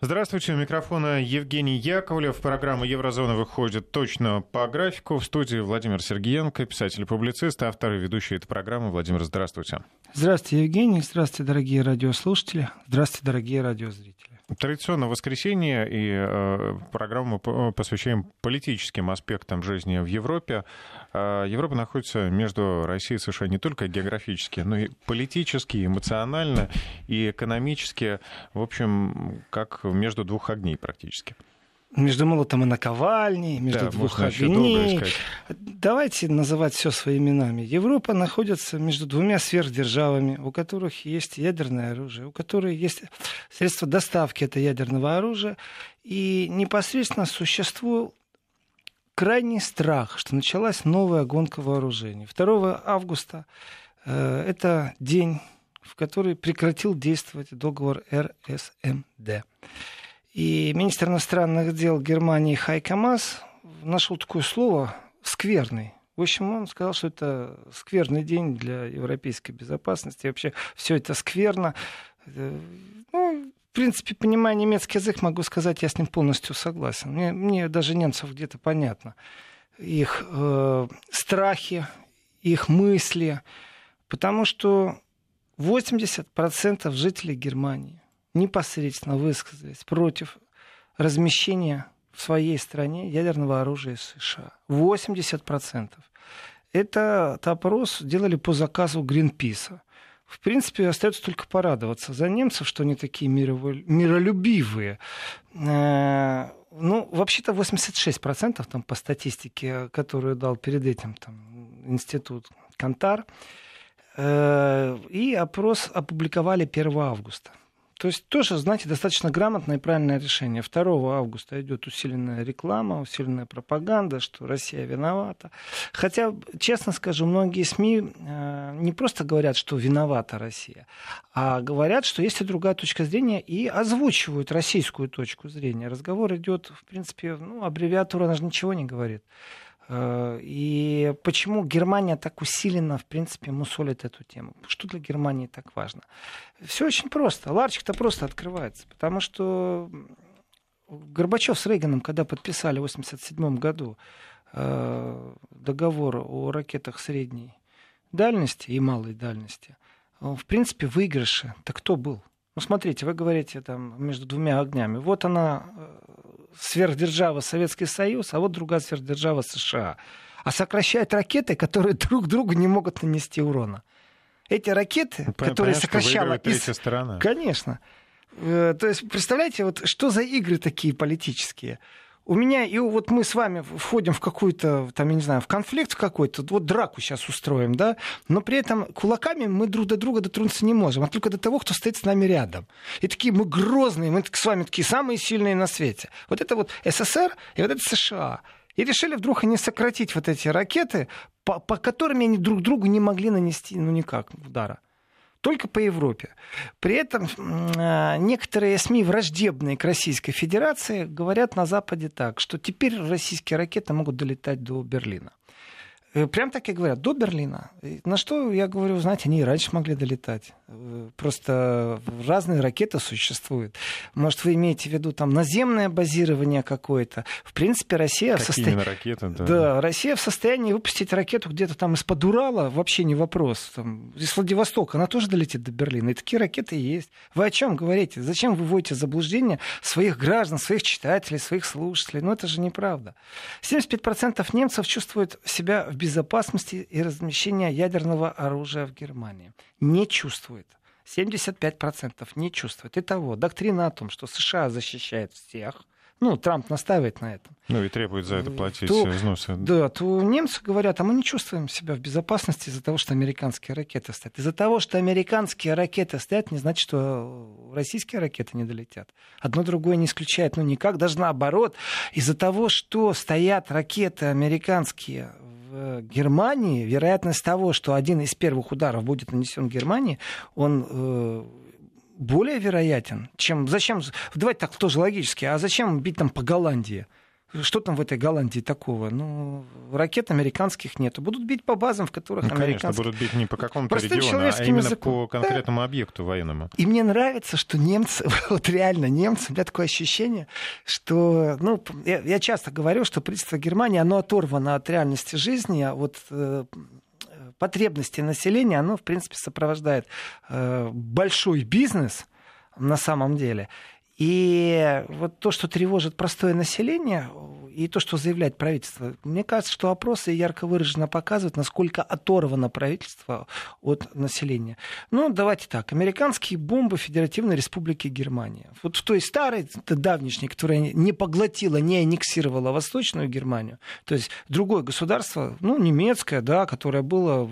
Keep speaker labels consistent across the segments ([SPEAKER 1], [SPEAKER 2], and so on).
[SPEAKER 1] Здравствуйте, у микрофона Евгений Яковлев. Программа «Еврозона» выходит точно по графику. В студии Владимир Сергеенко, писатель-публицист, автор и ведущий этой программы. Владимир, здравствуйте.
[SPEAKER 2] Здравствуйте, Евгений. Здравствуйте, дорогие радиослушатели. Здравствуйте, дорогие радиозрители.
[SPEAKER 1] Традиционно воскресенье и э, программу посвящаем политическим аспектам жизни в Европе. Э, Европа находится между Россией и США не только географически, но и политически, эмоционально и экономически, в общем, как между двух огней практически
[SPEAKER 2] между молотом и наковальней, между да, двух огней. Давайте называть все своими именами. Европа находится между двумя сверхдержавами, у которых есть ядерное оружие, у которых есть средства доставки этого ядерного оружия. И непосредственно существует крайний страх, что началась новая гонка вооружений. 2 августа э, это день, в который прекратил действовать договор РСМД. И министр иностранных дел Германии Хайка Мас нашел такое слово «скверный». В общем, он сказал, что это скверный день для европейской безопасности. Вообще все это скверно. Э, ну, в принципе, понимая немецкий язык, могу сказать, я с ним полностью согласен. Мне, мне даже немцев где-то понятно. Их э, страхи, их мысли. Потому что 80% жителей Германии непосредственно высказались против размещения в своей стране ядерного оружия США. 80%. Это опрос делали по заказу Гринписа. В принципе, остается только порадоваться за немцев, что они такие миролюбивые. Э, ну, вообще-то 86% там по статистике, которую дал перед этим там, институт Кантар. Э, и опрос опубликовали 1 августа. То есть тоже, знаете, достаточно грамотное и правильное решение. 2 августа идет усиленная реклама, усиленная пропаганда, что Россия виновата. Хотя, честно скажу, многие СМИ э, не просто говорят, что виновата Россия, а говорят, что есть и другая точка зрения и озвучивают российскую точку зрения. Разговор идет, в принципе, ну, аббревиатура, она же ничего не говорит. Э, и почему Германия так усиленно, в принципе, мусолит эту тему? Что для Германии так важно? Все очень просто. Ларчик-то просто открывается. Потому что Горбачев с Рейганом, когда подписали в 1987 году э, договор о ракетах средней дальности и малой дальности, в принципе, выигрыше. Так кто был? Ну, смотрите, вы говорите там между двумя огнями. Вот она сверхдержава Советский Союз, а вот другая сверхдержава США. А сокращают ракеты, которые друг другу не могут нанести урона. Эти ракеты, ну, которые сокращала... Из...
[SPEAKER 1] сторона.
[SPEAKER 2] Конечно. Э, то есть, представляете, вот что за игры такие политические? У меня, и вот мы с вами входим в какую-то, там, я не знаю, в конфликт какой-то, вот драку сейчас устроим, да, но при этом кулаками мы друг до друга дотронуться не можем, а только до того, кто стоит с нами рядом. И такие мы грозные, мы с вами такие самые сильные на свете. Вот это вот СССР и вот это США. И решили вдруг они сократить вот эти ракеты, по, по которым они друг другу не могли нанести, ну никак, удара только по Европе. При этом а, некоторые СМИ, враждебные к Российской Федерации, говорят на Западе так, что теперь российские ракеты могут долетать до Берлина. Э, прям так и говорят, до Берлина. На что я говорю, знаете, они и раньше могли долетать. Э, просто разные ракеты существуют. Может, вы имеете в виду там наземное базирование какое-то. В принципе, Россия
[SPEAKER 1] Какие
[SPEAKER 2] в состоянии...
[SPEAKER 1] ракеты, да.
[SPEAKER 2] да. Россия в состоянии выпустить ракету где-то там из-под Урала, вообще не вопрос. Там, из Владивостока она тоже долетит до Берлина. И такие ракеты есть. Вы о чем говорите? Зачем вы вводите заблуждение своих граждан, своих читателей, своих слушателей? Ну, это же неправда. 75% немцев чувствуют себя в безопасности и размещения ядерного оружия в Германии. Не чувствует. 75% не чувствует. Итого, доктрина о том, что США защищает всех, ну, Трамп настаивает на этом.
[SPEAKER 1] Ну и требует за это платить то, взносы.
[SPEAKER 2] Да, то немцы говорят, а мы не чувствуем себя в безопасности из-за того, что американские ракеты стоят. Из-за того, что американские ракеты стоят, не значит, что российские ракеты не долетят. Одно другое не исключает, ну никак, даже наоборот. Из-за того, что стоят ракеты американские Германии, вероятность того, что один из первых ударов будет нанесен Германии, он э, более вероятен, чем... Зачем... Давайте так тоже логически. А зачем бить там по Голландии? Что там в этой Голландии такого? Ну, ракет американских нет. Будут бить по базам, в которых
[SPEAKER 1] ну,
[SPEAKER 2] американские...
[SPEAKER 1] Конечно, будут бить не по какому-то региону, а именно языком. по конкретному да. объекту военному.
[SPEAKER 2] И мне нравится, что немцы, вот реально немцы, у меня такое ощущение, что, ну, я, я часто говорю, что правительство Германии, оно оторвано от реальности жизни, а вот э, потребности населения, оно, в принципе, сопровождает э, большой бизнес на самом деле. И вот то, что тревожит простое население, и то, что заявляет правительство, мне кажется, что опросы ярко выраженно показывают, насколько оторвано правительство от населения. Ну, давайте так. Американские бомбы Федеративной Республики Германия. Вот в той старой, давнишней, которая не поглотила, не аннексировала Восточную Германию, то есть другое государство, ну, немецкое, да, которое было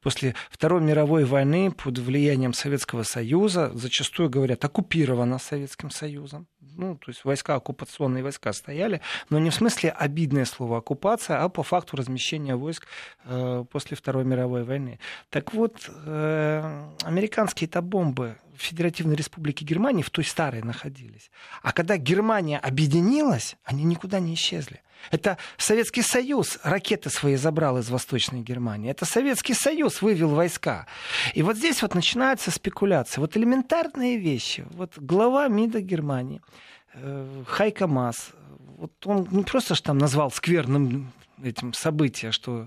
[SPEAKER 2] после Второй мировой войны под влиянием Советского Союза, зачастую говорят, оккупирована Советским Союзом. Ну, то есть войска, оккупационные войска стояли, но не в смысле обидное слово оккупация, а по факту размещения войск э, после Второй мировой войны. Так вот, э, американские-то бомбы в Федеративной Республике Германии в той старой находились. А когда Германия объединилась, они никуда не исчезли. Это Советский Союз ракеты свои забрал из Восточной Германии. Это Советский Союз вывел войска. И вот здесь вот начинаются спекуляции. Вот элементарные вещи. Вот глава МИДа Германии, э, Хайка Мас, вот он не просто что там назвал скверным этим событие, что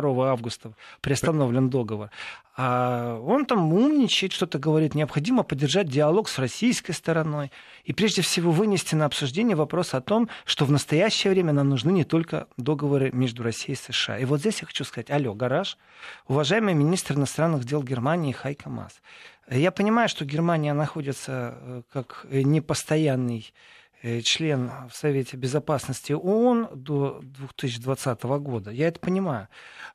[SPEAKER 2] 2 августа приостановлен договор. А он там умничает, что-то говорит, необходимо поддержать диалог с российской стороной. И прежде всего вынести на обсуждение вопрос о том, что в настоящее время нам нужны не только договоры между Россией и США. И вот здесь я хочу сказать, алло, гараж, уважаемый министр иностранных дел Германии Хайка Мас. Я понимаю, что Германия находится э, как непостоянный Э, член в Совете Безопасности ООН до 2020 года. Я это понимаю.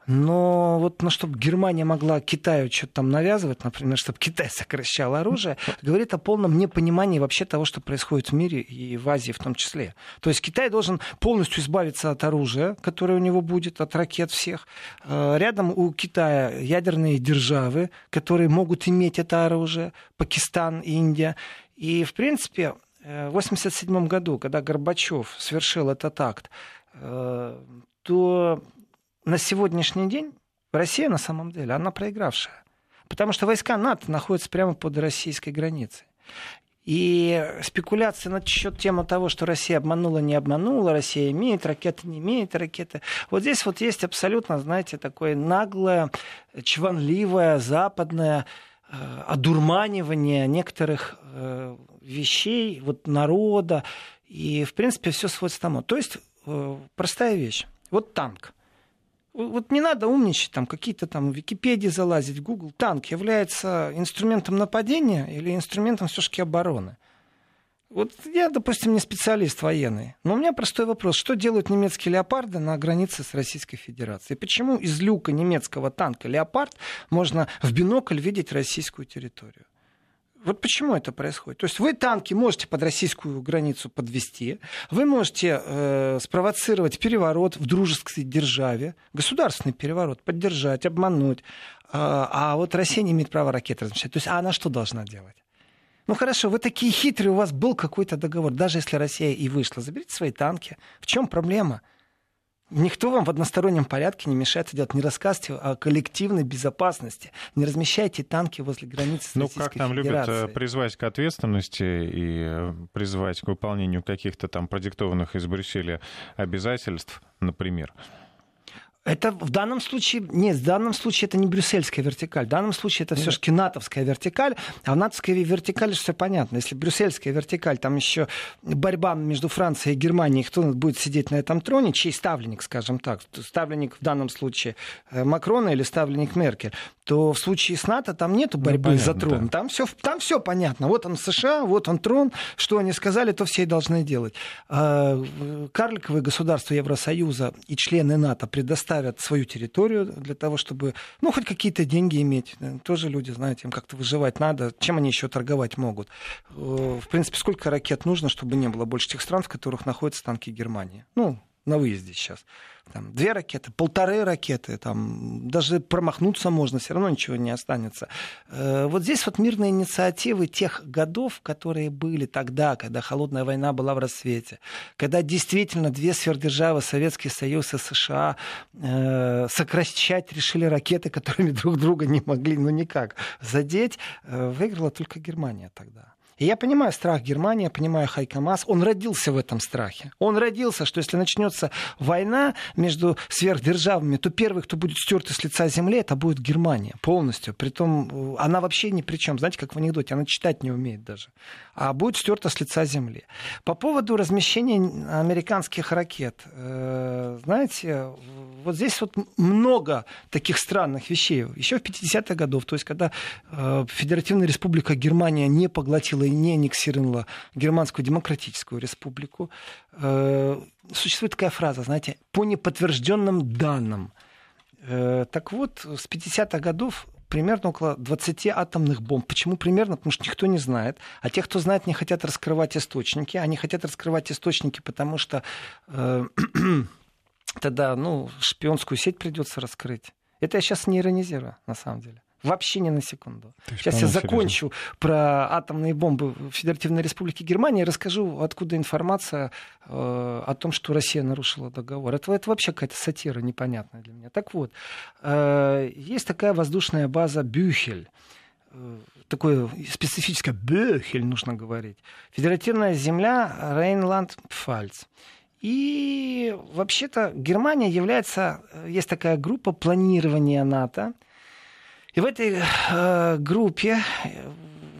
[SPEAKER 2] Но вот ну, чтобы Германия могла Китаю что-то там навязывать, например, чтобы Китай сокращал оружие, говорит о полном непонимании вообще того, что происходит в мире и в Азии в том числе. То есть Китай должен полностью избавиться от оружия, которое у него будет, от ракет всех. Э, рядом у Китая ядерные державы, которые могут иметь это оружие, Пакистан, Индия. И, в принципе, 1987 году, когда Горбачев совершил этот акт, э, то на сегодняшний день Россия на самом деле, она проигравшая. Потому что войска НАТО находятся прямо под российской границей. И спекуляции насчет темы того, что Россия обманула, не обманула, Россия имеет ракеты, не имеет ракеты. Вот здесь вот есть абсолютно, знаете, такое наглое, чванливое, западное одурманивание некоторых э, вещей, вот народа. И, в принципе, все сводится к тому. То есть, э, простая вещь. Вот танк. Вот не надо умничать, там какие-то там в Википедии залазить, в Google. Танк является инструментом нападения или инструментом все-таки обороны? Вот я, допустим, не специалист военный, но у меня простой вопрос. Что делают немецкие леопарды на границе с Российской Федерацией? Почему из люка немецкого танка «Леопард» можно в бинокль видеть российскую территорию? Вот почему это происходит? То есть вы танки можете под российскую границу подвести, вы можете э, спровоцировать переворот в дружеской державе, государственный переворот, поддержать, обмануть, э, а вот Россия не имеет права ракеты размещать. То есть а она что должна делать? Ну хорошо, вы такие хитрые, у вас был какой-то договор, даже если Россия и вышла, заберите свои танки. В чем проблема? Никто вам в одностороннем порядке не мешает делать. Не рассказывайте о коллективной безопасности. Не размещайте танки возле границы с
[SPEAKER 1] Ну,
[SPEAKER 2] как
[SPEAKER 1] там
[SPEAKER 2] Федерацией.
[SPEAKER 1] любят призвать к ответственности и э, призвать к выполнению каких-то там продиктованных из Брюсселя обязательств, например.
[SPEAKER 2] Это в данном случае, нет, в данном случае это не брюссельская вертикаль. В данном случае это все-таки натовская вертикаль. А в натовской вертикали все понятно. Если брюссельская вертикаль, там еще борьба между Францией и Германией, кто будет сидеть на этом троне, чей ставленник, скажем так, ставленник в данном случае э, Макрона или ставленник Меркель, то в случае с НАТО там нету ну, борьбы ну, понятно, за трон. Да. Там, все, там все понятно. Вот он США, вот он трон. Что они сказали, то все и должны делать. А, карликовые государства Евросоюза и члены НАТО предоставили ставят свою территорию для того, чтобы, ну, хоть какие-то деньги иметь. Тоже люди, знаете, им как-то выживать надо. Чем они еще торговать могут? Э, в принципе, сколько ракет нужно, чтобы не было больше тех стран, в которых находятся танки Германии? Ну, на выезде сейчас. Там, две ракеты, полторы ракеты, там, даже промахнуться можно, все равно ничего не останется. Э, вот здесь вот мирные инициативы тех годов, которые были тогда, когда холодная война была в рассвете, когда действительно две сверхдержавы, Советский Союз и США, э, сокращать решили ракеты, которыми друг друга не могли, ну никак, задеть, э, выиграла только Германия тогда. И я понимаю страх Германии, я понимаю Хайкамас. Он родился в этом страхе. Он родился, что если начнется война между сверхдержавами, то первый, кто будет стерт с лица земли, это будет Германия полностью. Притом э, она вообще ни при чем. Знаете, как в анекдоте, она читать не умеет даже. А будет стерта с лица земли. По поводу размещения американских ракет. Э, знаете, вот здесь вот много таких странных вещей. Еще в 50-х годах, то есть когда э, Федеративная Республика Германия не поглотила не аннексировала Германскую Демократическую Республику, э, существует такая фраза, знаете, по неподтвержденным данным. Э, так вот, с 50-х годов примерно около 20 атомных бомб. Почему примерно? Потому что никто не знает. А те, кто знает, не хотят раскрывать источники. Они хотят раскрывать источники, потому что э, тогда ну, шпионскую сеть придется раскрыть. Это я сейчас не иронизирую, на самом деле. Вообще ни на секунду. Сейчас я закончу серьезно. про атомные бомбы в Федеративной Республике Германии и расскажу, откуда информация э, о том, что Россия нарушила договор. Это, это вообще какая-то сатира непонятная для меня. Так вот, э, есть такая воздушная база Бюхель э, такое специфическое Бюхель нужно говорить. Федеративная земля Рейнланд-Пфальц. И вообще-то Германия является, э, есть такая группа планирования НАТО. И в этой э, группе,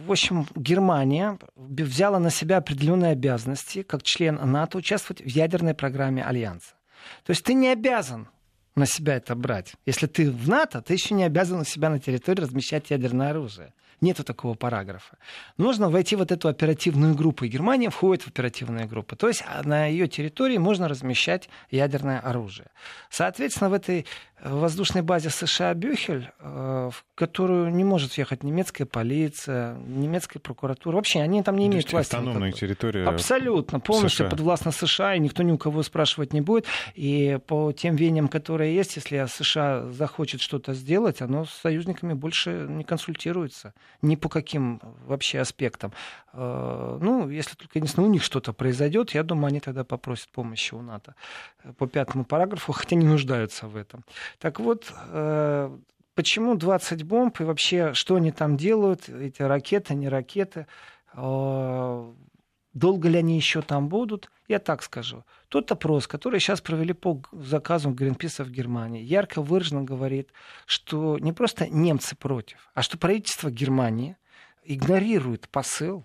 [SPEAKER 2] в общем, Германия взяла на себя определенные обязанности, как член НАТО, участвовать в ядерной программе Альянса. То есть ты не обязан на себя это брать. Если ты в НАТО, ты еще не обязан у себя на территории размещать ядерное оружие. Нету такого параграфа. Нужно войти в вот эту оперативную группу. И Германия входит в оперативную группу. То есть а, на ее территории можно размещать ядерное оружие. Соответственно, в этой воздушной базе США Бюхель, э, в которую не может въехать немецкая полиция, немецкая прокуратура. Вообще, они там не имеют
[SPEAKER 1] власти. Автономная никакой. территория
[SPEAKER 2] Абсолютно, полностью США. подвластна США, и никто ни у кого спрашивать не будет. И по тем вениям, которые есть, если США захочет что-то сделать, оно с союзниками больше не консультируется. Ни по каким вообще аспектам. Э, ну, если только, единственное, у них что-то произойдет, я думаю, они тогда попросят помощи у НАТО по пятому параграфу, хотя не нуждаются в этом. Так вот, э, почему 20 бомб и вообще, что они там делают, эти ракеты, не ракеты, э, долго ли они еще там будут, я так скажу. Тот опрос, который сейчас провели по заказу Гринписа в Германии, ярко выраженно говорит, что не просто немцы против, а что правительство Германии игнорирует посыл,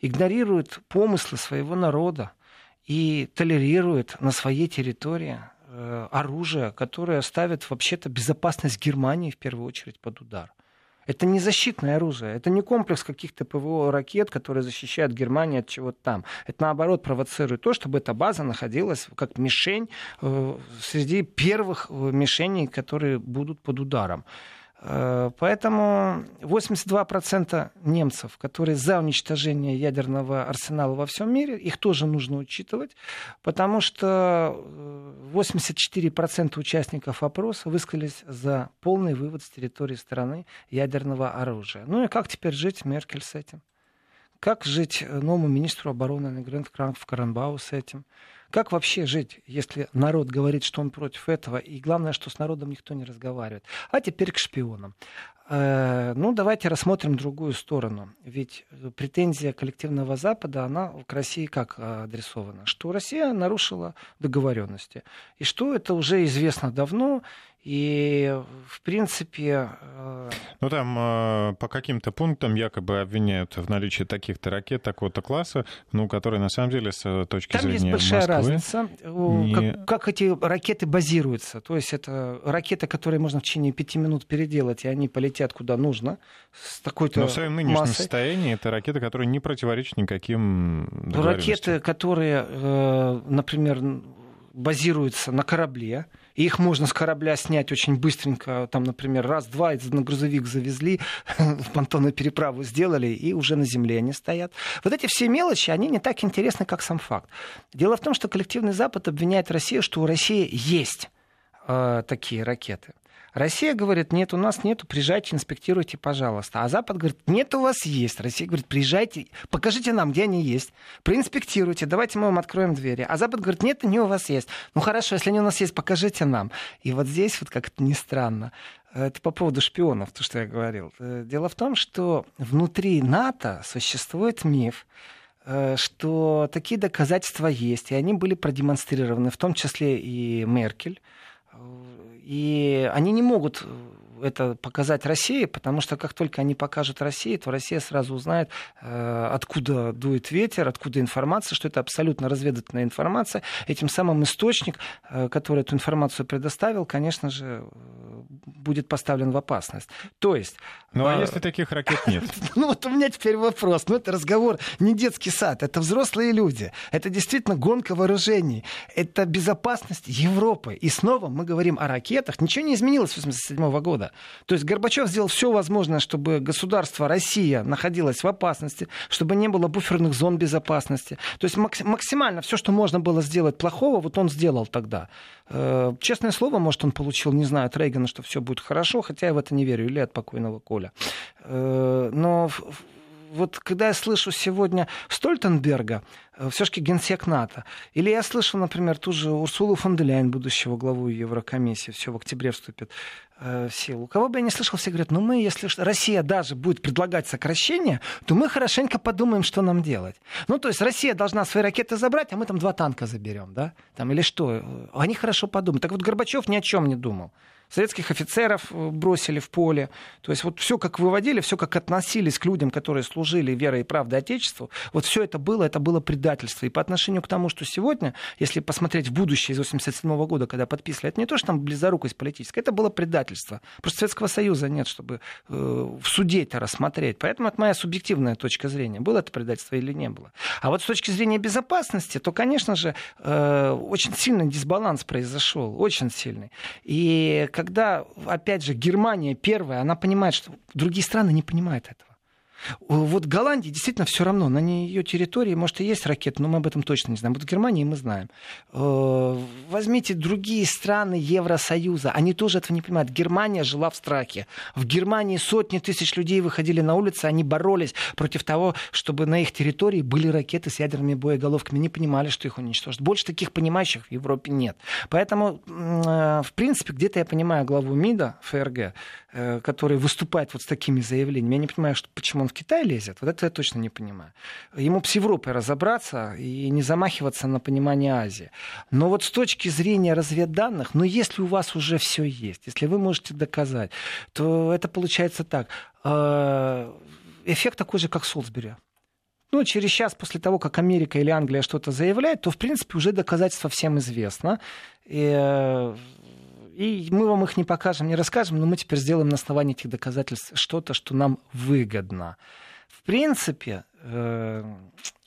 [SPEAKER 2] игнорирует помыслы своего народа и толерирует на своей территории оружие, которое ставит вообще-то безопасность Германии в первую очередь под удар. Это не защитное оружие, это не комплекс каких-то ПВО ракет, которые защищают Германию от чего-то там. Это наоборот провоцирует то, чтобы эта база находилась как мишень э, среди первых э, мишеней, которые будут под ударом. Э, поэтому 82% немцев, которые за уничтожение ядерного арсенала во всем мире, их тоже нужно учитывать, потому что 84% э, участников опроса высказались за полный вывод с территории страны ядерного оружия. Ну и как теперь жить Меркель с этим? Как жить новому министру обороны Грэнд в Каранбау с этим? Как вообще жить, если народ говорит, что он против этого, и главное, что с народом никто не разговаривает? А теперь к шпионам. Э, ну, давайте рассмотрим другую сторону. Ведь претензия коллективного Запада, она к России как адресована? Что Россия нарушила договоренности. И что это уже известно давно, и, в принципе...
[SPEAKER 1] Э, ну, там э, по каким-то пунктам якобы обвиняют в наличии таких-то ракет такого-то класса, ну, которые на самом деле с э, точки
[SPEAKER 2] там
[SPEAKER 1] зрения
[SPEAKER 2] есть большая
[SPEAKER 1] Москвы...
[SPEAKER 2] разница, не... как, как эти ракеты базируются. То есть это ракеты, которые можно в течение пяти минут переделать, и они полетят куда нужно с такой-то
[SPEAKER 1] Но в своем нынешнем массой. состоянии это ракеты, которые не противоречат никаким
[SPEAKER 2] Ракеты, которые, например, базируются на корабле, их можно с корабля снять очень быстренько, там, например, раз-два на грузовик завезли, в понтонную переправу сделали, и уже на земле они стоят. Вот эти все мелочи, они не так интересны, как сам факт. Дело в том, что коллективный Запад обвиняет Россию, что у России есть э, такие ракеты. Россия говорит, нет, у нас нету, приезжайте, инспектируйте, пожалуйста. А Запад говорит, нет, у вас есть. Россия говорит, приезжайте, покажите нам, где они есть, проинспектируйте, давайте мы вам откроем двери. А Запад говорит, нет, они у вас есть. Ну хорошо, если они у нас есть, покажите нам. И вот здесь вот как-то не странно. Это по поводу шпионов, то, что я говорил. Э, дело в том, что внутри НАТО существует миф, э, что такие доказательства есть, и они были продемонстрированы, в том числе и Меркель, и они не могут это показать России, потому что как только они покажут России, то Россия сразу узнает, э, откуда дует ветер, откуда информация, что это абсолютно разведывательная информация. Этим самым источник, э, который эту информацию предоставил, конечно же, э, будет поставлен в опасность. То есть...
[SPEAKER 1] Ну а, а если таких ракет нет?
[SPEAKER 2] Ну вот у меня теперь вопрос. Ну это разговор не детский сад, это взрослые люди. Это действительно гонка вооружений. Это безопасность Европы. И снова мы говорим о ракетах. Ничего не изменилось с 1987 года. То есть Горбачев сделал все возможное, чтобы государство Россия находилось в опасности, чтобы не было буферных зон безопасности. То есть максимально все, что можно было сделать плохого, вот он сделал тогда. Э, честное слово, может, он получил, не знаю, от Рейгана, что все будет хорошо, хотя я в это не верю, или от покойного Коля. Э, но вот когда я слышу сегодня Стольтенберга, э, все-таки генсек НАТО, или я слышу, например, ту же Урсулу фон де Ляйн, будущего главу Еврокомиссии, все в октябре вступит э, в силу. Кого бы я не слышал, все говорят, ну мы, если Россия даже будет предлагать сокращение, то мы хорошенько подумаем, что нам делать. Ну, то есть Россия должна свои ракеты забрать, а мы там два танка заберем, да? Там, или что? Они хорошо подумают. Так вот Горбачев ни о чем не думал советских офицеров э, бросили в поле. То есть вот все, как выводили, все, как относились к людям, которые служили верой и правдой Отечеству, вот все это было, это было предательство. И по отношению к тому, что сегодня, если посмотреть в будущее из 87 года, когда подписывали, это не то, что там близорукость политическая, это было предательство. Просто Советского Союза нет, чтобы э, в суде это рассмотреть. Поэтому это моя субъективная точка зрения. Было это предательство или не было. А вот с точки зрения безопасности, то, конечно же, э, очень сильный дисбаланс произошел, очень сильный. И когда, опять же, Германия первая, она понимает, что другие страны не понимают этого. Вот Голландии действительно все равно. На ее территории, может, и есть ракеты, но мы об этом точно не знаем. Вот в Германии мы знаем. Э, возьмите другие страны Евросоюза. Они тоже этого не понимают. Германия жила в страхе. В Германии сотни тысяч людей выходили на улицы, они боролись против того, чтобы на их территории были ракеты с ядерными боеголовками. Не понимали, что их уничтожат. Больше таких понимающих в Европе нет. Поэтому, э, в принципе, где-то я понимаю главу МИДа ФРГ, э, который выступает вот с такими заявлениями. Я не понимаю, что, почему он в Китай лезет, вот это я точно не понимаю. Ему с Европой разобраться и не замахиваться на понимание Азии. Но вот с точки зрения разведданных, ну если у вас уже все есть, если вы можете доказать, то это получается так. Э, эффект такой же, как Солсбери. Ну, через час после того, как Америка или Англия что-то заявляет, то, в принципе, уже доказательство всем известно. И э, и мы вам их не покажем, не расскажем, но мы теперь сделаем на основании этих доказательств что-то, что нам выгодно. В принципе, э,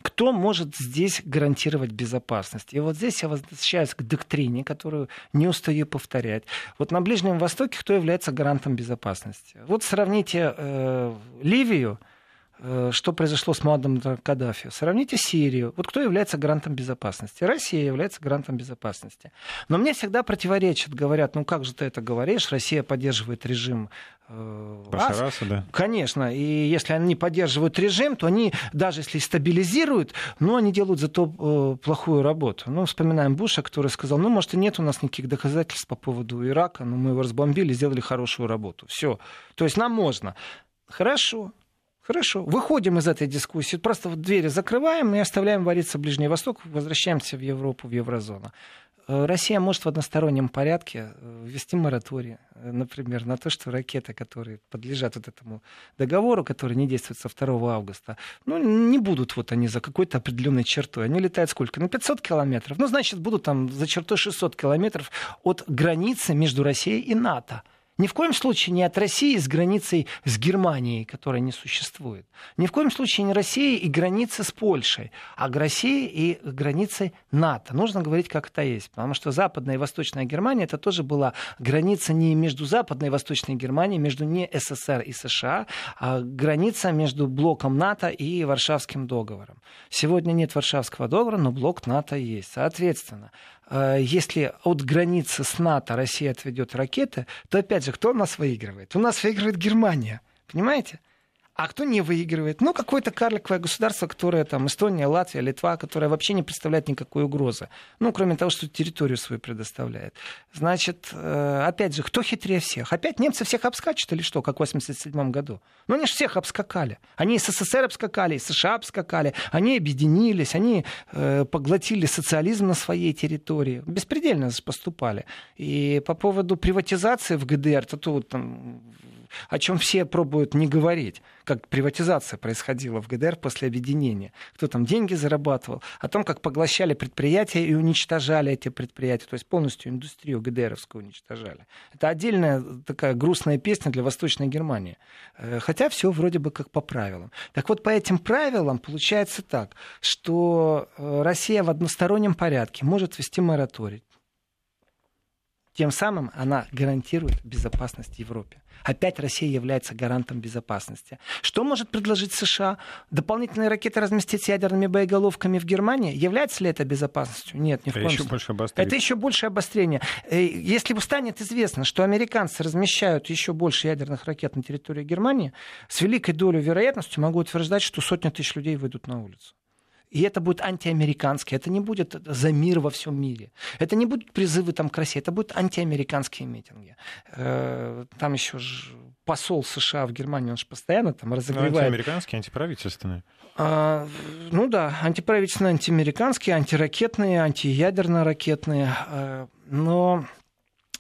[SPEAKER 2] кто может здесь гарантировать безопасность? И вот здесь я возвращаюсь к доктрине, которую не устаю повторять. Вот на Ближнем Востоке кто является гарантом безопасности? Вот сравните э, Ливию, что произошло с Муаддом Каддафи. Сравните Сирию. Вот кто является гарантом безопасности? Россия является гарантом безопасности. Но мне всегда противоречат, говорят, ну как же ты это говоришь, Россия поддерживает режим
[SPEAKER 1] э, Башараса, да?
[SPEAKER 2] Конечно. И если они поддерживают режим, то они, даже если стабилизируют, ну, они делают зато э, плохую работу. Ну, вспоминаем Буша, который сказал, ну, может, и нет у нас никаких доказательств по поводу Ирака, но мы его разбомбили, сделали хорошую работу. Все. То есть нам можно. Хорошо. Хорошо, выходим из этой дискуссии, просто двери закрываем и оставляем вариться Ближний Восток, возвращаемся в Европу, в еврозону. Э, Россия может в одностороннем порядке э, ввести мораторий, э, например, на то, что ракеты, которые подлежат вот этому договору, который не действует со 2 августа, ну, не будут вот они за какой-то определенной чертой. Они летают сколько? На 500 километров. Ну, значит, будут там за чертой 600 километров от границы между Россией и НАТО. Ни в коем случае не от России с границей с Германией, которая не существует. Ни в коем случае не Россия и граница с Польшей, а Россия и границей НАТО. Нужно говорить, как это есть. Потому что Западная и Восточная Германия это тоже была граница не между Западной и Восточной Германией, между не СССР и США, а граница между блоком НАТО и Варшавским договором. Сегодня нет Варшавского договора, но блок НАТО есть. Соответственно, если от границы с НАТО Россия отведет ракеты, то опять же, кто у нас выигрывает? У нас выигрывает Германия. Понимаете? А кто не выигрывает? Ну, какое-то карликовое государство, которое там Эстония, Латвия, Литва, которое вообще не представляет никакой угрозы. Ну, кроме того, что территорию свою предоставляет. Значит, э, опять же, кто хитрее всех? Опять немцы всех обскачут или что, как в 87 году? Ну, они же всех обскакали. Они из СССР обскакали, из США обскакали. Они объединились, они э, поглотили социализм на своей территории. Беспредельно поступали. И по поводу приватизации в ГДР, то тут там о чем все пробуют не говорить, как приватизация происходила в ГДР после объединения. Кто там деньги зарабатывал, о том, как поглощали предприятия и уничтожали эти предприятия, то есть полностью индустрию ГДРовскую уничтожали. Это отдельная такая грустная песня для Восточной Германии. Э, хотя все вроде бы как по правилам. Так вот, по этим правилам получается так, что э, Россия в одностороннем порядке может вести мораторий. Тем самым она гарантирует безопасность Европе. Опять Россия является гарантом безопасности. Что может предложить США? Дополнительные ракеты разместить с ядерными боеголовками в Германии? Является ли это безопасностью? Нет, ни в
[SPEAKER 1] это
[SPEAKER 2] коем
[SPEAKER 1] еще больше обострение.
[SPEAKER 2] Это еще больше обострение. Э, если станет известно, что американцы размещают еще больше ядерных ракет на территории Германии, с великой долей вероятности могу утверждать, что сотни тысяч людей выйдут на улицу. И это будет антиамериканское, это не будет за мир во всем мире. Это не будут призывы там к России, это будут антиамериканские митинги. Э, там еще посол США в Германии, он же постоянно там разогревает...
[SPEAKER 1] антиамериканские, антиправительственные.
[SPEAKER 2] А, ну да, антиправительственные, антиамериканские, антиракетные, антиядерно-ракетные. Э, но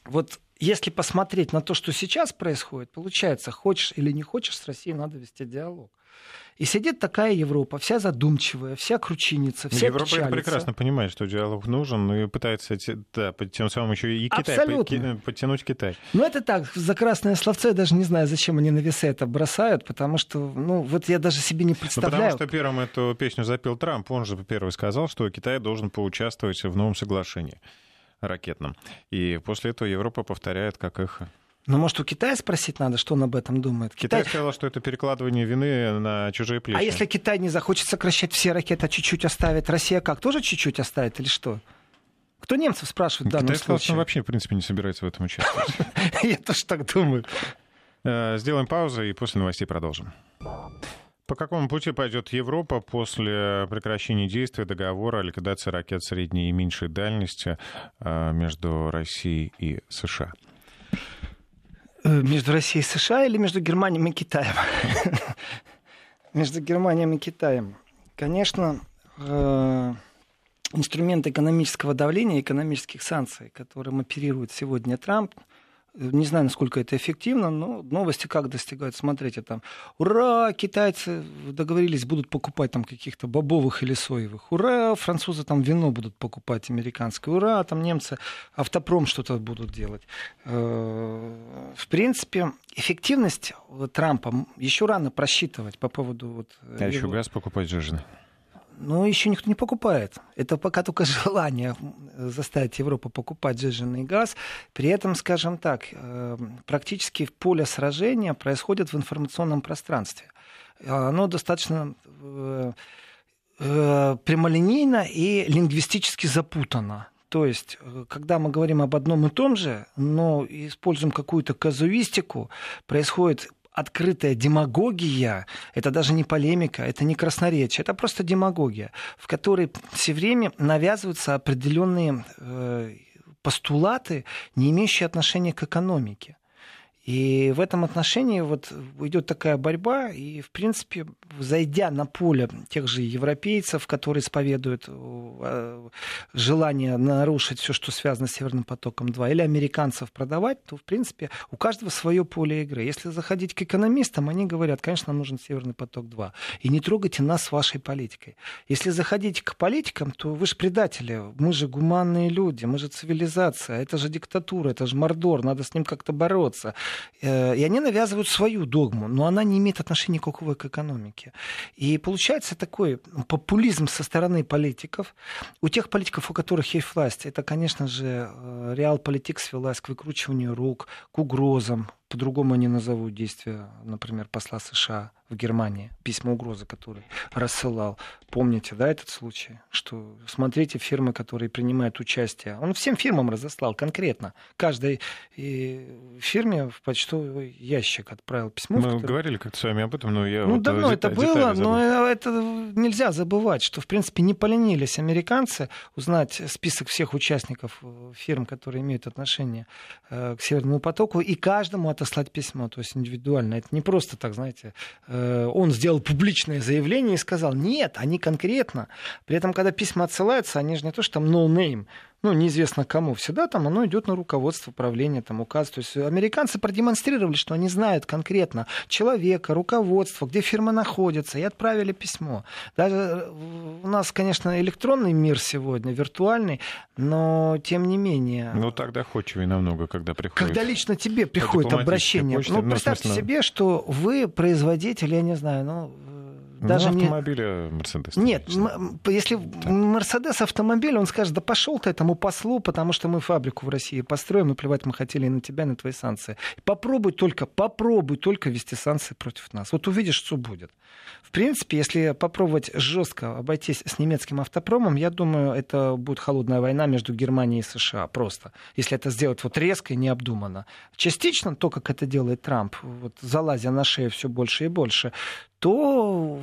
[SPEAKER 2] вот если посмотреть на то, что сейчас происходит, получается, хочешь или не хочешь, с Россией надо вести диалог. И сидит такая Европа, вся задумчивая, вся кручинится, вся
[SPEAKER 1] Европа печалится. прекрасно понимает, что диалог нужен, и пытается да, тем самым еще и Китай Абсолютно. подтянуть Китай.
[SPEAKER 2] Ну, это так, за красное словце я даже не знаю, зачем они на весы это бросают, потому что, ну, вот я даже себе не представляю.
[SPEAKER 1] Ну, потому что первым эту песню запел Трамп, он же первый сказал, что Китай должен поучаствовать в новом соглашении ракетном. И после этого Европа повторяет как эхо.
[SPEAKER 2] Но может у Китая спросить надо, что он об этом думает?
[SPEAKER 1] Китай, Китай сказал, что это перекладывание вины на чужие плечи.
[SPEAKER 2] А если Китай не захочет сокращать все ракеты, а чуть-чуть оставит, Россия как? Тоже чуть-чуть оставит или что? Кто немцев спрашивает в данном
[SPEAKER 1] Китай сказал,
[SPEAKER 2] случае?
[SPEAKER 1] что он вообще, в принципе, не собирается в этом участвовать.
[SPEAKER 2] Я тоже так думаю.
[SPEAKER 1] Э, сделаем паузу и после новостей продолжим. По какому пути пойдет Европа после прекращения действия договора о ликвидации ракет средней и меньшей дальности э, между Россией и США?
[SPEAKER 2] Э, между Россией и США или между Германией и Китаем? Между Германией и Китаем. Конечно, э, инструмент экономического давления, экономических санкций, которым оперирует сегодня Трамп, не знаю, насколько это эффективно, но новости как достигают. Смотрите, там, ура, китайцы договорились, будут покупать там каких-то бобовых или соевых. Ура, французы там вино будут покупать американское. Ура, там немцы автопром что-то будут делать. Э, в принципе, эффективность Трампа еще рано просчитывать по поводу... Вот,
[SPEAKER 1] а его... еще газ покупать же
[SPEAKER 2] но еще никто не покупает. Это пока только желание заставить Европу покупать сжиженный газ. При этом, скажем так, э, практически поле сражения происходит в информационном пространстве. Оно достаточно э, э, прямолинейно и лингвистически запутано. То есть, когда мы говорим об одном и том же, но используем какую-то казуистику, происходит открытая демагогия, это даже не полемика, это не красноречие, это просто демагогия, в которой все время навязываются определенные э, постулаты, не имеющие отношения к экономике. И в этом отношении вот идет такая борьба, и, в принципе, зайдя на поле тех же европейцев, которые исповедуют э, желание нарушить все, что связано с Северным потоком-2, или американцев продавать, то, в принципе, у каждого свое поле игры. Если заходить к экономистам, они говорят, конечно, нам нужен Северный поток-2. И не трогайте нас вашей политикой. Если заходить к политикам, то вы же предатели. Мы же гуманные люди, мы же цивилизация. Это же диктатура, это же мордор, надо с ним как-то бороться. Э, и они навязывают свою догму, но она не имеет отношения никакого к экономике. И получается такой популизм со стороны политиков. У тех политиков, у которых есть власть, это, конечно же, э, реал-политик свелась к выкручиванию рук, к угрозам, по-другому не назовут действия, например, посла США в Германии, письма угрозы, который рассылал. Помните, да, этот случай? Что смотрите фирмы, которые принимают участие. Он всем фирмам разослал конкретно. Каждой фирме в почтовый ящик отправил письмо.
[SPEAKER 1] Мы который... говорили как-то с вами об этом, но я
[SPEAKER 2] Ну, вот давно это было, но это нельзя забывать, что, в принципе, не поленились американцы узнать список всех участников э, фирм, которые имеют отношение э, к Северному потоку, и каждому от отослать письмо, то есть индивидуально. Это не просто так, знаете, э, он сделал публичное заявление и сказал, нет, они конкретно. При этом, когда письма отсылаются, они же не то, что там no name, ну, неизвестно кому, всегда там оно идет на руководство правления, там указ. То есть американцы продемонстрировали, что они знают конкретно человека, руководство, где фирма находится, и отправили письмо. Даже э, у нас, конечно, электронный мир сегодня, виртуальный, но тем не менее...
[SPEAKER 1] Ну, так доходчивее намного, когда приходит...
[SPEAKER 2] Когда лично тебе приходит обращение. Почте, ну, ну, представьте смысле... себе, что вы производитель, я не знаю, ну,
[SPEAKER 1] ну, даже ну, автомобиля не... Мерседес.
[SPEAKER 2] Нет, если Мерседес автомобиль, он скажет, да пошел ты этому послу, потому что мы фабрику в России построим, и плевать мы хотели и на тебя, и на твои санкции. Попробуй только, попробуй только вести санкции против нас. Вот увидишь, что будет. В принципе, если попробовать жестко обойтись с немецким автопромом, я думаю, это будет холодная война между Германией и США. Просто. Если это сделать вот резко и необдуманно. Частично то, как это делает Трамп, вот, залазя на шею все больше и больше, то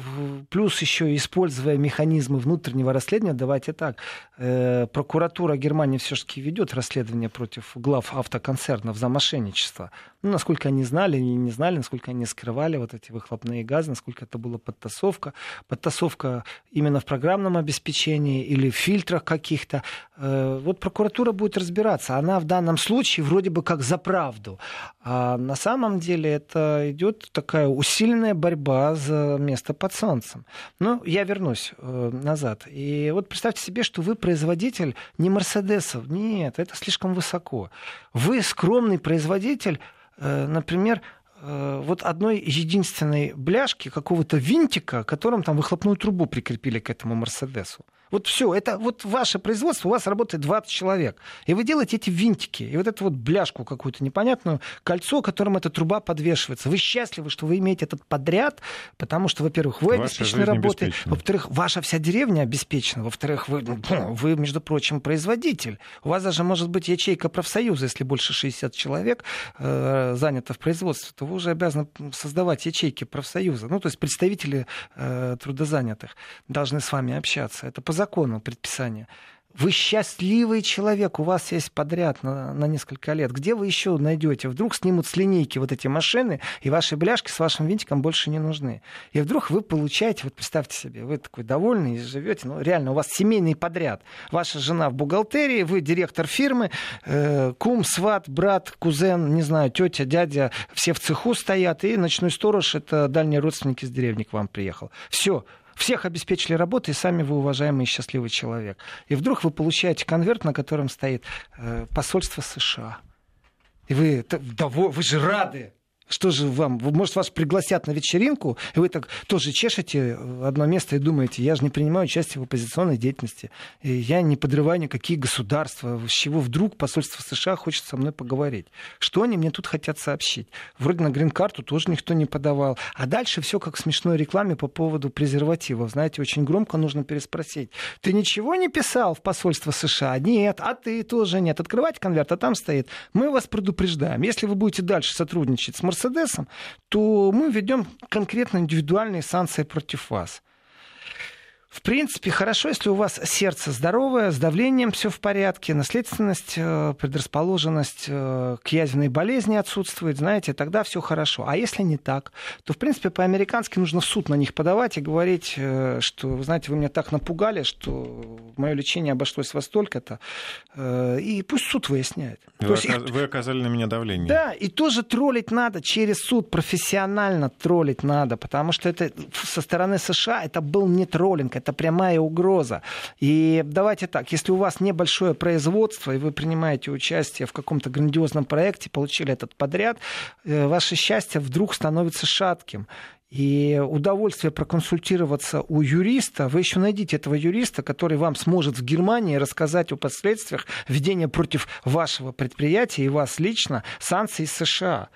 [SPEAKER 2] плюс еще используя механизмы внутреннего расследования, давайте так, э, прокуратура Германии все-таки ведет расследование против глав автоконцернов за мошенничество. Ну, насколько они знали или не знали, насколько они скрывали вот эти выхлопные газы, насколько это была подтасовка. Подтасовка именно в программном обеспечении или в фильтрах каких-то. Э, вот прокуратура будет разбираться. Она в данном случае вроде бы как за правду. А на самом деле это идет такая усиленная борьба за место под солнцем. Но я вернусь э, назад. И вот представьте себе, что вы производитель не Мерседесов. Нет, это слишком высоко. Вы скромный производитель, например, э, вот одной единственной бляшки, какого-то винтика, которым там выхлопную трубу прикрепили к этому Мерседесу. Вот все, это вот ваше производство, у вас работает 20 человек. И вы делаете эти винтики, и вот эту вот бляшку какую-то непонятную, кольцо, которым эта труба подвешивается. Вы счастливы, что вы имеете этот подряд, потому что, во-первых, вы обеспечены работой, во-вторых, ваша вся деревня обеспечена, во-вторых, вы, вы, между прочим, производитель. У вас даже может быть ячейка профсоюза, если больше 60 человек э, занято в производстве, то вы уже обязаны создавать ячейки профсоюза. Ну, то есть представители э, трудозанятых должны с вами общаться. Это по закону предписание. Вы счастливый человек, у вас есть подряд на, на несколько лет. Где вы еще найдете? Вдруг снимут с линейки вот эти машины, и ваши бляшки с вашим винтиком больше не нужны. И вдруг вы получаете, вот представьте себе, вы такой довольный и живете, ну реально, у вас семейный подряд. Ваша жена в бухгалтерии, вы директор фирмы, э, кум, сват, брат, кузен, не знаю, тетя, дядя, все в цеху стоят, и ночной сторож, это дальний родственник из деревни к вам приехал. Все, всех обеспечили работой, и сами вы уважаемый и счастливый человек. И вдруг вы получаете конверт, на котором стоит э, посольство США. И вы, да, вы же рады. Что же вам? Может, вас пригласят на вечеринку, и вы так тоже чешете э, одно место и думаете, я же не принимаю участие в оппозиционной деятельности, я не подрываю никакие государства, с чего вдруг посольство США хочет со мной поговорить. Что они мне тут хотят сообщить? Вроде на грин-карту тоже никто не подавал. А дальше все как в смешной рекламе по поводу презервативов. Знаете, очень громко нужно переспросить. Ты ничего не писал в посольство США? Нет. А ты тоже нет. Открывать конверт, а там стоит. Мы вас предупреждаем. Если вы будете дальше сотрудничать с Мерседесом, то мы ведем конкретно индивидуальные санкции против вас. В принципе, хорошо, если у вас сердце здоровое, с давлением все в порядке, наследственность, э, предрасположенность э, к язвенной болезни отсутствует, знаете, тогда все хорошо. А если не так, то, в принципе, по-американски нужно в суд на них подавать и говорить, э, что, вы знаете, вы меня так напугали, что мое лечение обошлось во столько-то, и пусть суд выясняет.
[SPEAKER 1] Вы, оказ... их... вы оказали на меня давление.
[SPEAKER 2] Да, и тоже троллить надо через суд, профессионально троллить надо, потому что это со стороны США это был не троллинг, это прямая угроза. И давайте так, если у вас небольшое производство, и вы принимаете участие в каком-то грандиозном проекте, получили этот подряд, э, ваше счастье вдруг становится шатким. И удовольствие проконсультироваться у юриста, вы еще найдите этого юриста, который вам сможет в Германии рассказать о последствиях введения против вашего предприятия и вас лично санкций США.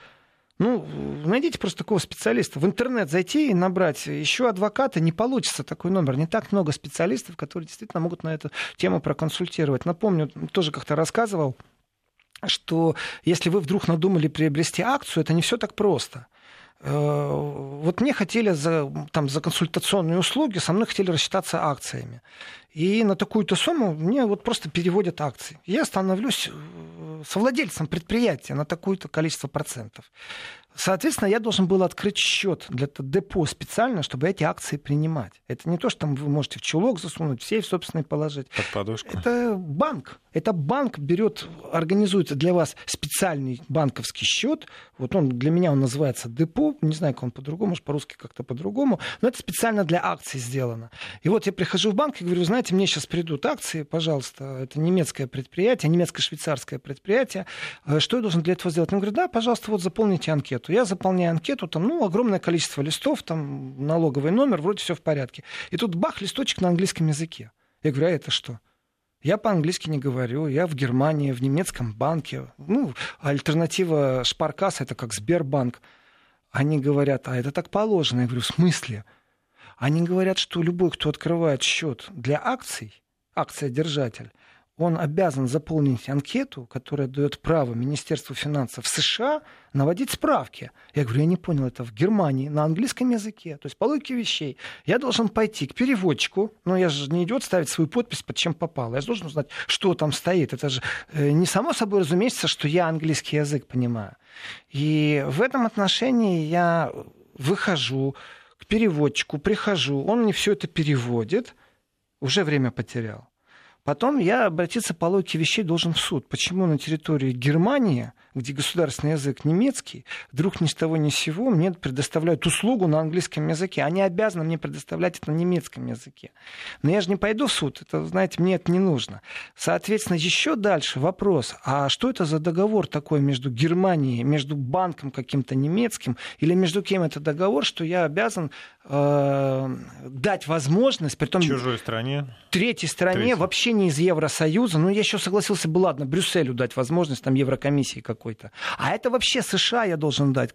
[SPEAKER 2] Ну, найдите просто такого специалиста. В интернет зайти и набрать еще адвоката, не получится такой номер. Не так много специалистов, которые действительно могут на эту тему проконсультировать. Напомню, тоже как-то рассказывал, что если вы вдруг надумали приобрести акцию, это не все так просто. Э, вот мне хотели за, там, за консультационные услуги, со мной хотели рассчитаться акциями. И на такую-то сумму мне вот просто переводят акции. Я становлюсь э, совладельцем предприятия на такое-то количество процентов. Соответственно, я должен был открыть счет для депо специально, чтобы эти акции принимать. Это не то, что там вы можете в чулок засунуть, в сейф собственный положить.
[SPEAKER 1] Под подушку.
[SPEAKER 2] Это банк. Это банк берет, организует для вас специальный банковский счет. Вот он для меня он называется депо. Не знаю, как он по-другому, может, по-русски как-то по-другому. Но это специально для акций сделано. И вот я прихожу в банк и говорю, знаете, мне сейчас придут акции, пожалуйста, это немецкое предприятие, немецко-швейцарское предприятие. Э, что я должен для этого сделать? Он говорит, да, пожалуйста, вот заполните анкету анкету. Я заполняю анкету, там, ну, огромное количество листов, там, налоговый номер, вроде все в порядке. И тут бах, листочек на английском языке. Я говорю, а это что? Я по-английски не говорю, я в Германии, в немецком банке. Ну, альтернатива Шпаркаса это как Сбербанк. Они говорят, а это так положено. Я говорю, в смысле? Они говорят, что любой, кто открывает счет для акций, акция держатель, он обязан заполнить анкету, которая дает право Министерству финансов США наводить справки. Я говорю, я не понял, это в Германии на английском языке. То есть по логике вещей я должен пойти к переводчику, но я же не идет ставить свою подпись под чем попало. Я же должен узнать, что там стоит. Это же э, не само собой разумеется, что я английский язык понимаю. И в этом отношении я выхожу к переводчику, прихожу, он мне все это переводит, уже время потерял. Потом я обратиться по логике вещей должен в суд. Почему на территории Германии, где государственный язык немецкий, вдруг ни с того ни с сего мне предоставляют услугу на английском языке. Они обязаны мне предоставлять это на немецком языке. Но я же не пойду в суд. Это, знаете, мне это не нужно. Соответственно, еще дальше вопрос. А что это за договор такой между Германией, между банком каким-то немецким, или между кем это договор, что я обязан э, дать возможность, при том...
[SPEAKER 1] Чужой стране.
[SPEAKER 2] Третьей стране Третий. вообще не из Евросоюза. Ну, я еще согласился бы, ладно, Брюсселю дать возможность, там, Еврокомиссии какой-то. А это вообще США я должен дать.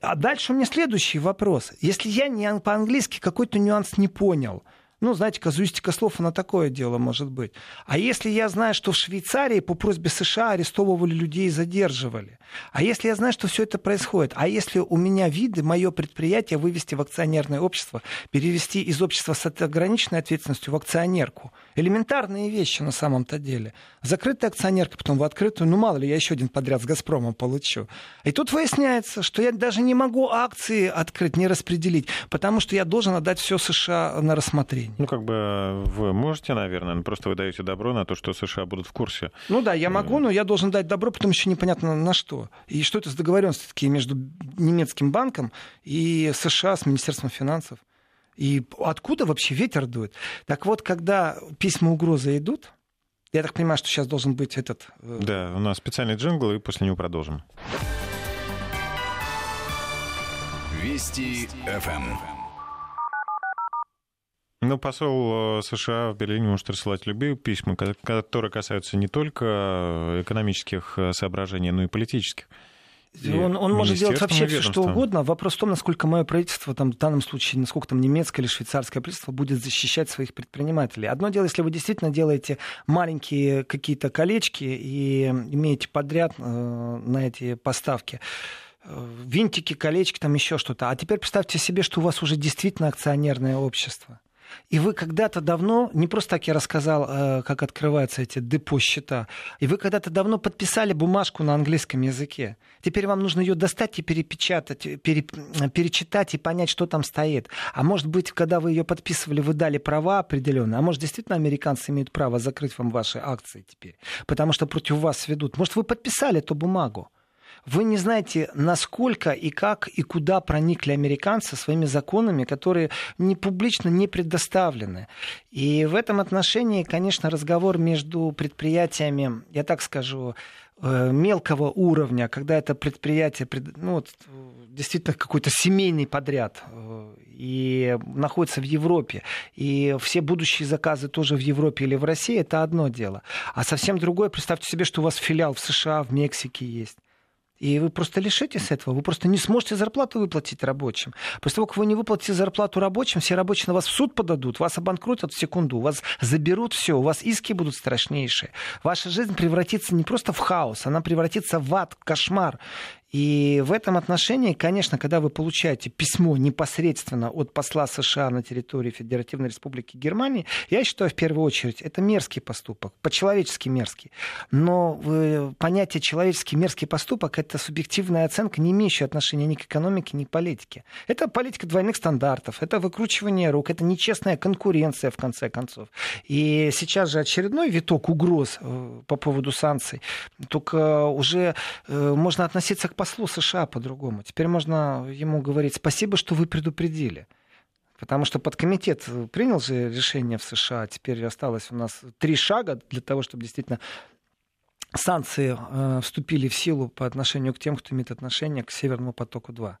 [SPEAKER 2] А дальше у меня следующий вопрос. Если я не по-английски какой-то нюанс не понял – ну, знаете, казуистика слов, она такое дело может быть. А если я знаю, что в Швейцарии по просьбе США арестовывали людей и задерживали? А если я знаю, что все это происходит? А если у меня виды, мое предприятие вывести в акционерное общество, перевести из общества с ограниченной ответственностью в акционерку? Элементарные вещи на самом-то деле. Закрытая акционерка, потом в открытую, ну мало ли, я еще один подряд с «Газпромом» получу. И тут выясняется, что я даже не могу акции открыть, не распределить, потому что я должен отдать все США на рассмотрение
[SPEAKER 1] решений. Ну, как бы вы можете, наверное, но просто вы даете добро на то, что США будут в курсе.
[SPEAKER 2] Ну да, я могу, но я должен дать добро, потом еще непонятно на что. И что это за договоренности такие между немецким банком и США с Министерством финансов? И откуда вообще ветер дует? Так вот, когда письма угрозы идут, я так понимаю, что сейчас должен быть этот...
[SPEAKER 1] Э, да, у нас специальный джингл, и после него продолжим.
[SPEAKER 3] Вести ФМ.
[SPEAKER 1] Ну, посол э, США в Берлине может рассылать любые письма, которые касаются не только э, экономических э, соображений, но и политических.
[SPEAKER 2] И он, он может делать вообще все, что угодно. Вопрос в том, насколько мое правительство, там, в данном случае, насколько там немецкое или швейцарское правительство будет защищать своих предпринимателей. Одно дело, если вы действительно делаете маленькие какие-то колечки и имеете подряд э, на эти поставки, винтики, колечки, там еще что-то. А теперь представьте себе, что у вас уже действительно акционерное общество. И вы когда-то давно, не просто так я рассказал, э, как открываются эти депо-счета, и вы когда-то давно подписали бумажку на английском языке. Теперь вам нужно ее достать и перепечатать, пере, перечитать и понять, что там стоит. А может быть, когда вы ее подписывали, вы дали права определенные. А может, действительно, американцы имеют право закрыть вам ваши акции теперь, потому что против вас ведут. Может, вы подписали эту бумагу. Вы не знаете, насколько и как и куда проникли американцы своими законами, которые не публично не предоставлены. И в этом отношении, конечно, разговор между предприятиями, я так скажу, э, мелкого уровня, когда это предприятие, ну, вот, действительно какой-то семейный подряд э, и находится в Европе, и все будущие заказы тоже в Европе или в России, это одно дело. А совсем другое, представьте себе, что у вас филиал в США, в Мексике есть. И вы просто лишитесь этого. Вы просто не сможете зарплату выплатить рабочим. После того, как вы не выплатите зарплату рабочим, все рабочие на вас в суд подадут, вас обанкротят в секунду, вас заберут все, у вас иски будут страшнейшие. Ваша жизнь превратится не просто в хаос, она превратится в ад, в кошмар. И в этом отношении, конечно, когда вы получаете письмо непосредственно от посла США на территории Федеративной Республики Германии, я считаю, в первую очередь, это мерзкий поступок, по-человечески мерзкий. Но э, понятие человеческий мерзкий поступок – это субъективная оценка, не имеющая отношения ни к экономике, ни к политике. Это политика двойных стандартов, это выкручивание рук, это нечестная конкуренция, в конце концов. И сейчас же очередной виток угроз э, по поводу санкций, только уже э, можно относиться к послу США по-другому. Теперь можно ему говорить спасибо, что вы предупредили. Потому что подкомитет принял же решение в США. Теперь осталось у нас три шага для того, чтобы действительно санкции э, вступили в силу по отношению к тем, кто имеет отношение к Северному потоку-2.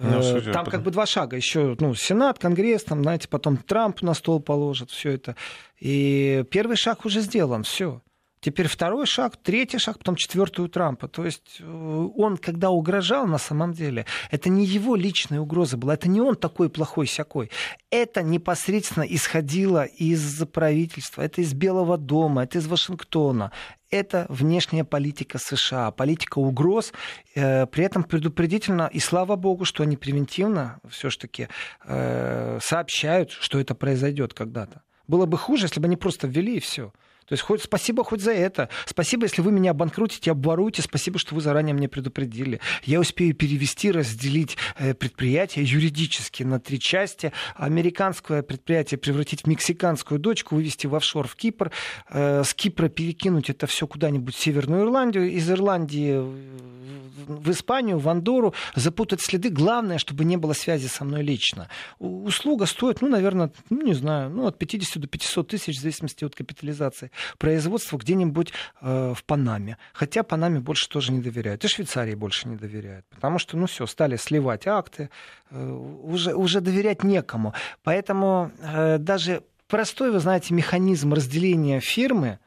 [SPEAKER 2] Ну, э, там как бы два шага. Еще ну, Сенат, Конгресс, там, знаете, потом Трамп на стол положит, все это. И первый шаг уже сделан, все. Теперь второй шаг, третий шаг, потом четвертый у Трампа. То есть э, он, когда угрожал на самом деле, это не его личная угроза была, это не он такой плохой сякой. Это непосредственно исходило из правительства, это из Белого дома, это из Вашингтона. Это внешняя политика США, политика угроз, э, при этом предупредительно, и слава богу, что они превентивно все-таки э, сообщают, что это произойдет когда-то. Было бы хуже, если бы они просто ввели и все. То есть хоть, спасибо хоть за это. Спасибо, если вы меня обанкрутите, обворуете. Спасибо, что вы заранее мне предупредили. Я успею перевести, разделить э, предприятие юридически на три части. Американское предприятие превратить в мексиканскую дочку, вывести в офшор в Кипр. Э, с Кипра перекинуть это все куда-нибудь в Северную Ирландию. Из Ирландии в Испанию, в Андору, запутать следы. Главное, чтобы не было связи со мной лично. Услуга стоит, ну, наверное, ну, не знаю, ну, от 50 до 500 тысяч, в зависимости от капитализации производство где-нибудь э, в Панаме. Хотя Панаме больше тоже не доверяют. И Швейцарии больше не доверяют. Потому что, ну все, стали сливать акты. Э, уже, уже доверять некому. Поэтому э, даже простой, вы знаете, механизм разделения фирмы,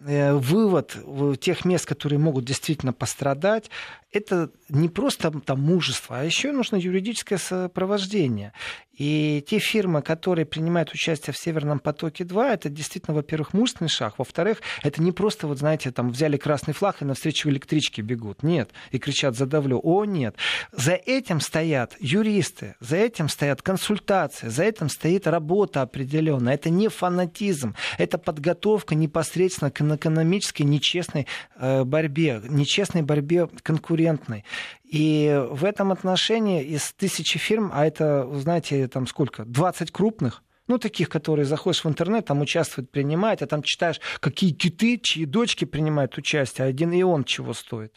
[SPEAKER 2] э, вывод тех мест, которые могут действительно пострадать, это не просто там мужество, а еще нужно юридическое сопровождение. И те фирмы, которые принимают участие в Северном потоке-2, это действительно, во-первых, мужественный шаг. Во-вторых, это не просто, вот знаете, там взяли красный флаг и навстречу электричке бегут. Нет. И кричат «задавлю». О, нет. За этим стоят юристы, за этим стоят консультации, за этим стоит работа определенная. Это не фанатизм, это подготовка непосредственно к экономической нечестной э, борьбе, нечестной борьбе конкурентной. И в этом отношении из тысячи фирм, а это, знаете, там сколько, 20 крупных, ну, таких, которые заходишь в интернет, там участвуют, принимают, а там читаешь, какие киты, чьи дочки принимают участие, а один и он чего стоит.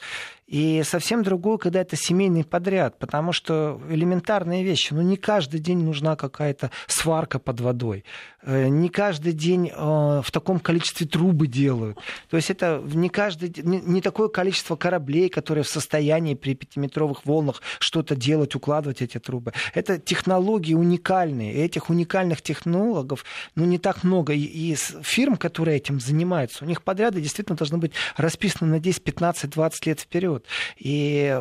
[SPEAKER 2] И совсем другое, когда это семейный подряд, потому что элементарные вещи, ну не каждый день нужна какая-то сварка под водой, э, не каждый день э, в таком количестве трубы делают. То есть это не, каждый, не такое количество кораблей, которые в состоянии при пятиметровых волнах что-то делать, укладывать эти трубы. Это технологии уникальные, и этих уникальных технологов ну, не так много. И, фирм, которые этим занимаются, у них подряды действительно должны быть расписаны на 10, 15, 20 лет вперед. И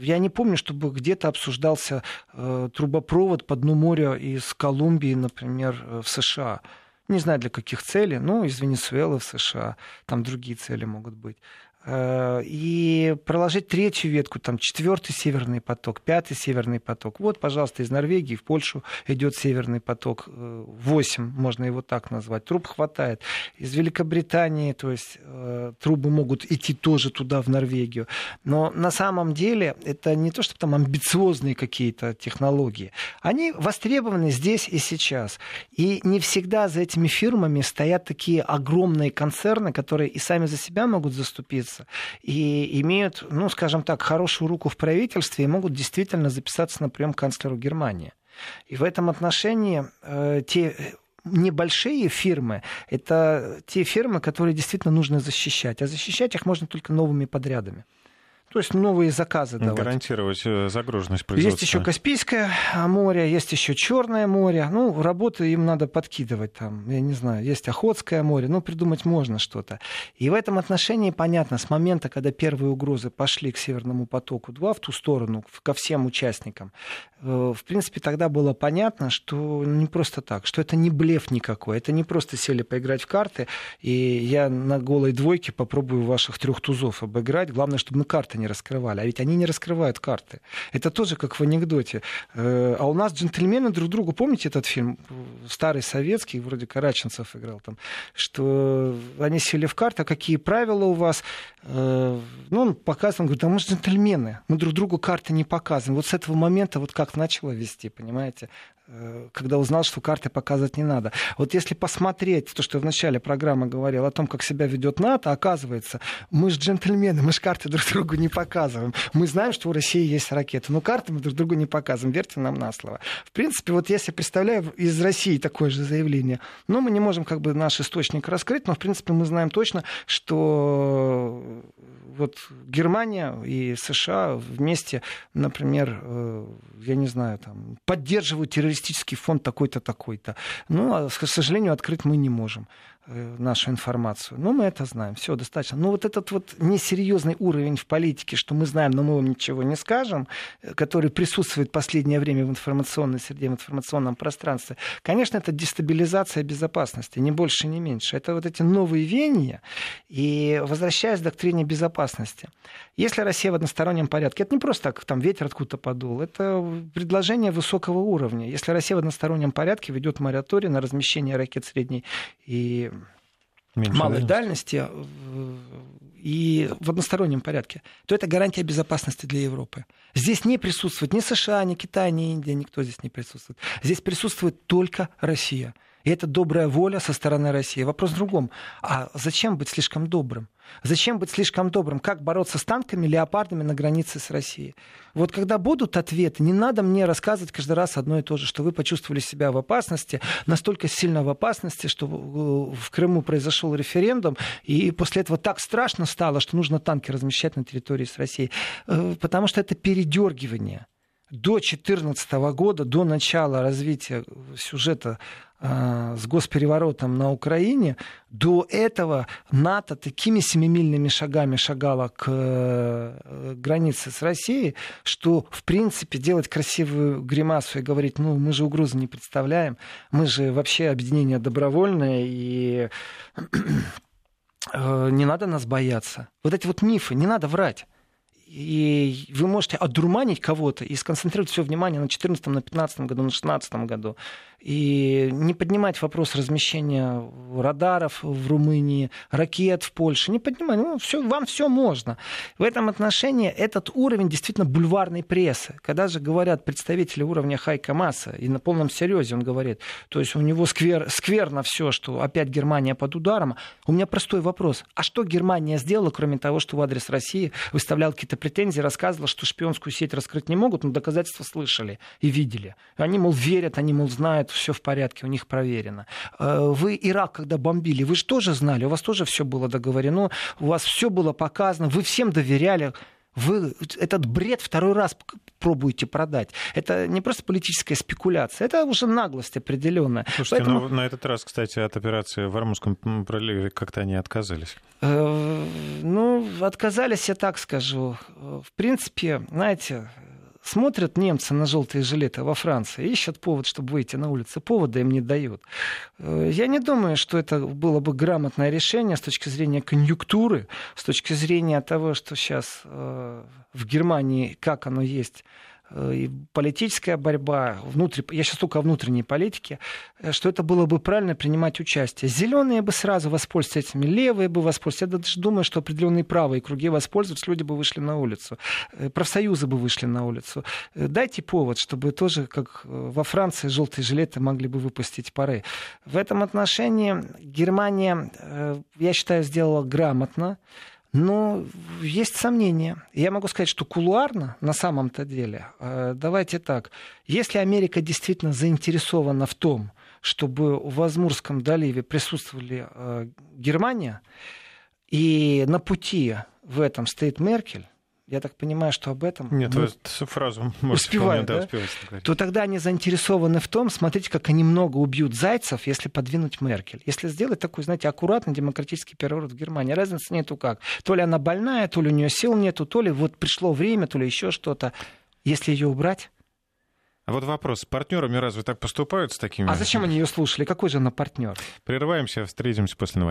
[SPEAKER 2] я не помню, чтобы где-то обсуждался э, трубопровод по дну моря из Колумбии, например, э, в США. Не знаю для каких целей, ну, из Венесуэлы в США, там другие цели могут быть. Э, и проложить третью ветку, там четвертый северный поток, пятый северный поток. Вот, пожалуйста, из Норвегии в Польшу идет северный поток, 8, э, можно его так назвать. Труб хватает. Из Великобритании, то есть э, трубы могут идти тоже туда, в Норвегию. Но на самом деле это не то, что там амбициозные какие-то технологии. Они востребованы здесь и сейчас. И не всегда за этими фирмами стоят такие огромные концерны, которые и сами за себя могут заступиться, заниматься. И имеют, ну, скажем так, хорошую руку в правительстве и могут действительно записаться на прием к канцлеру Германии. И в этом отношении э, те небольшие фирмы – это те фирмы, которые действительно нужно защищать. А защищать их можно только новыми подрядами. То есть новые заказы давать.
[SPEAKER 1] Гарантировать э, загруженность производства.
[SPEAKER 2] Есть еще Каспийское море, есть еще Черное море. Ну, работы им надо подкидывать там. Я не знаю, есть Охотское море. Ну, придумать можно что-то. И в этом отношении понятно, с момента, когда первые угрозы пошли к Северному потоку-2 в ту сторону, ко всем участникам, э, в принципе, тогда было понятно, что не просто так, что это не блеф никакой. Это не просто сели поиграть в карты, и я на голой двойке попробую ваших трех тузов обыграть. Главное, чтобы мы карты не раскрывали. А ведь они не раскрывают карты. Это тоже как в анекдоте. Э, а у нас джентльмены друг другу, помните этот фильм? Старый советский, вроде Караченцев играл там, что они сели в карты, а какие правила у вас? Э, ну, он показывает, он говорит, да мы же джентльмены, мы друг другу карты не показываем. Вот с этого момента вот как начало вести, понимаете? Э, когда узнал, что карты показывать не надо. Вот если посмотреть то, что в начале программы говорил о том, как себя ведет НАТО, оказывается, мы же джентльмены, мы же карты друг другу не показываем. Мы знаем, что у России есть ракеты, но карты мы друг другу не показываем, верьте нам на слово. В принципе, вот если представляю из России такое же заявление, но мы не можем как бы наш источник раскрыть, но в принципе мы знаем точно, что вот Германия и США вместе, например, э, я не знаю, там, поддерживают террористический фонд такой-то, такой-то. Ну, а, к сожалению, открыть мы не можем. Э, нашу информацию. Ну, мы это знаем, все достаточно. Но вот этот вот несерьезный уровень в политике, что мы знаем, но мы вам ничего не скажем, э, который присутствует в последнее время в информационной среде, в информационном пространстве, конечно, это дестабилизация безопасности, ни больше, ни меньше. Это вот эти новые веяния. И возвращаясь к доктрине безопасности. Если Россия в одностороннем порядке, это не просто так, там ветер откуда-то подул, это предложение высокого уровня. Если Россия в одностороннем порядке ведет мораторий на размещение ракет средней и Меньше малой дальности э, и в одностороннем порядке, то это гарантия безопасности для Европы. Здесь не присутствует ни США, ни Китай, ни Индия, никто здесь не присутствует. Здесь присутствует только Россия. И это добрая воля со стороны России. Вопрос в другом. А зачем быть слишком добрым? Зачем быть слишком добрым? Как бороться с танками, леопардами на границе с Россией? Вот когда будут ответы, не надо мне рассказывать каждый раз одно и то же, что вы почувствовали себя в опасности, настолько сильно в опасности, что в Крыму произошел референдум, и после этого так страшно стало, что нужно танки размещать на территории с Россией. Э, потому что это передергивание до 2014 года, до начала развития сюжета э, с госпереворотом на Украине, до этого НАТО такими семимильными шагами шагало к э, границе с Россией, что, в принципе, делать красивую гримасу и говорить, ну, мы же угрозы не представляем, мы же вообще объединение добровольное, и э, не надо нас бояться. Вот эти вот мифы, не надо врать. И вы можете одурманить кого-то и сконцентрировать все внимание на 2014, на 2015 году, на 2016 году и не поднимать вопрос размещения радаров в Румынии, ракет в Польше, не поднимать, ну, все, вам все можно. В этом отношении этот уровень действительно бульварной прессы. Когда же говорят представители уровня Хайка Масса, и на полном серьезе он говорит, то есть у него сквер, скверно все, что опять Германия под ударом, у меня простой вопрос. А что Германия сделала, кроме того, что в адрес России выставлял какие-то претензии, рассказывала, что шпионскую сеть раскрыть не могут, но доказательства слышали и видели. Они, мол, верят, они, мол, знают, это все в порядке, у них проверено. Э, вы Ирак, когда бомбили, вы же тоже знали, у вас тоже все было договорено, у вас все было показано, вы всем доверяли. Вы этот бред второй раз пробуете продать. Это не просто политическая спекуляция, это уже наглость определенная.
[SPEAKER 1] Слушайте, Поэтому... ну, на этот раз, кстати, от операции в Армузском проливе как-то они отказались. Э,
[SPEAKER 2] ну, отказались, я так скажу. В принципе, знаете, Смотрят немцы на желтые жилеты во Франции, ищут повод, чтобы выйти на улицу. Повода им не дают. Э, я не думаю, что это было бы грамотное решение с точки зрения конъюнктуры, с точки зрения того, что сейчас э, в Германии, как оно есть, и политическая борьба, внутри, я сейчас только о внутренней политике, э, что это было бы правильно принимать участие. Зеленые бы сразу воспользовались этими, левые бы воспользовались. Я даже думаю, что определенные правые круги воспользовались, люди бы вышли на улицу, э, профсоюзы бы вышли на улицу. Дайте повод, чтобы тоже, как во Франции, желтые жилеты могли бы выпустить пары. В этом отношении Германия, я считаю, сделала грамотно. Но есть сомнения. Я могу сказать, что кулуарно, на самом-то деле, э, давайте так, если Америка действительно заинтересована в том, чтобы в Азмурском доливе присутствовали э, Германия, и на пути в этом стоит Меркель, я так понимаю, что об этом...
[SPEAKER 1] Нет, мы... эту фразу
[SPEAKER 2] успевают, да? да то тогда они заинтересованы в том, смотрите, как они много убьют зайцев, если подвинуть Меркель. Если сделать такой, знаете, аккуратный демократический переворот в Германии. Разницы нету как. То ли она больная, то ли у нее сил нету, то ли вот пришло время, то ли еще что-то. Если ее убрать,
[SPEAKER 1] а вот вопрос, с партнерами разве так поступают с такими?
[SPEAKER 2] А зачем они ее слушали? Какой же она партнер?
[SPEAKER 1] Прерываемся, встретимся после новостей.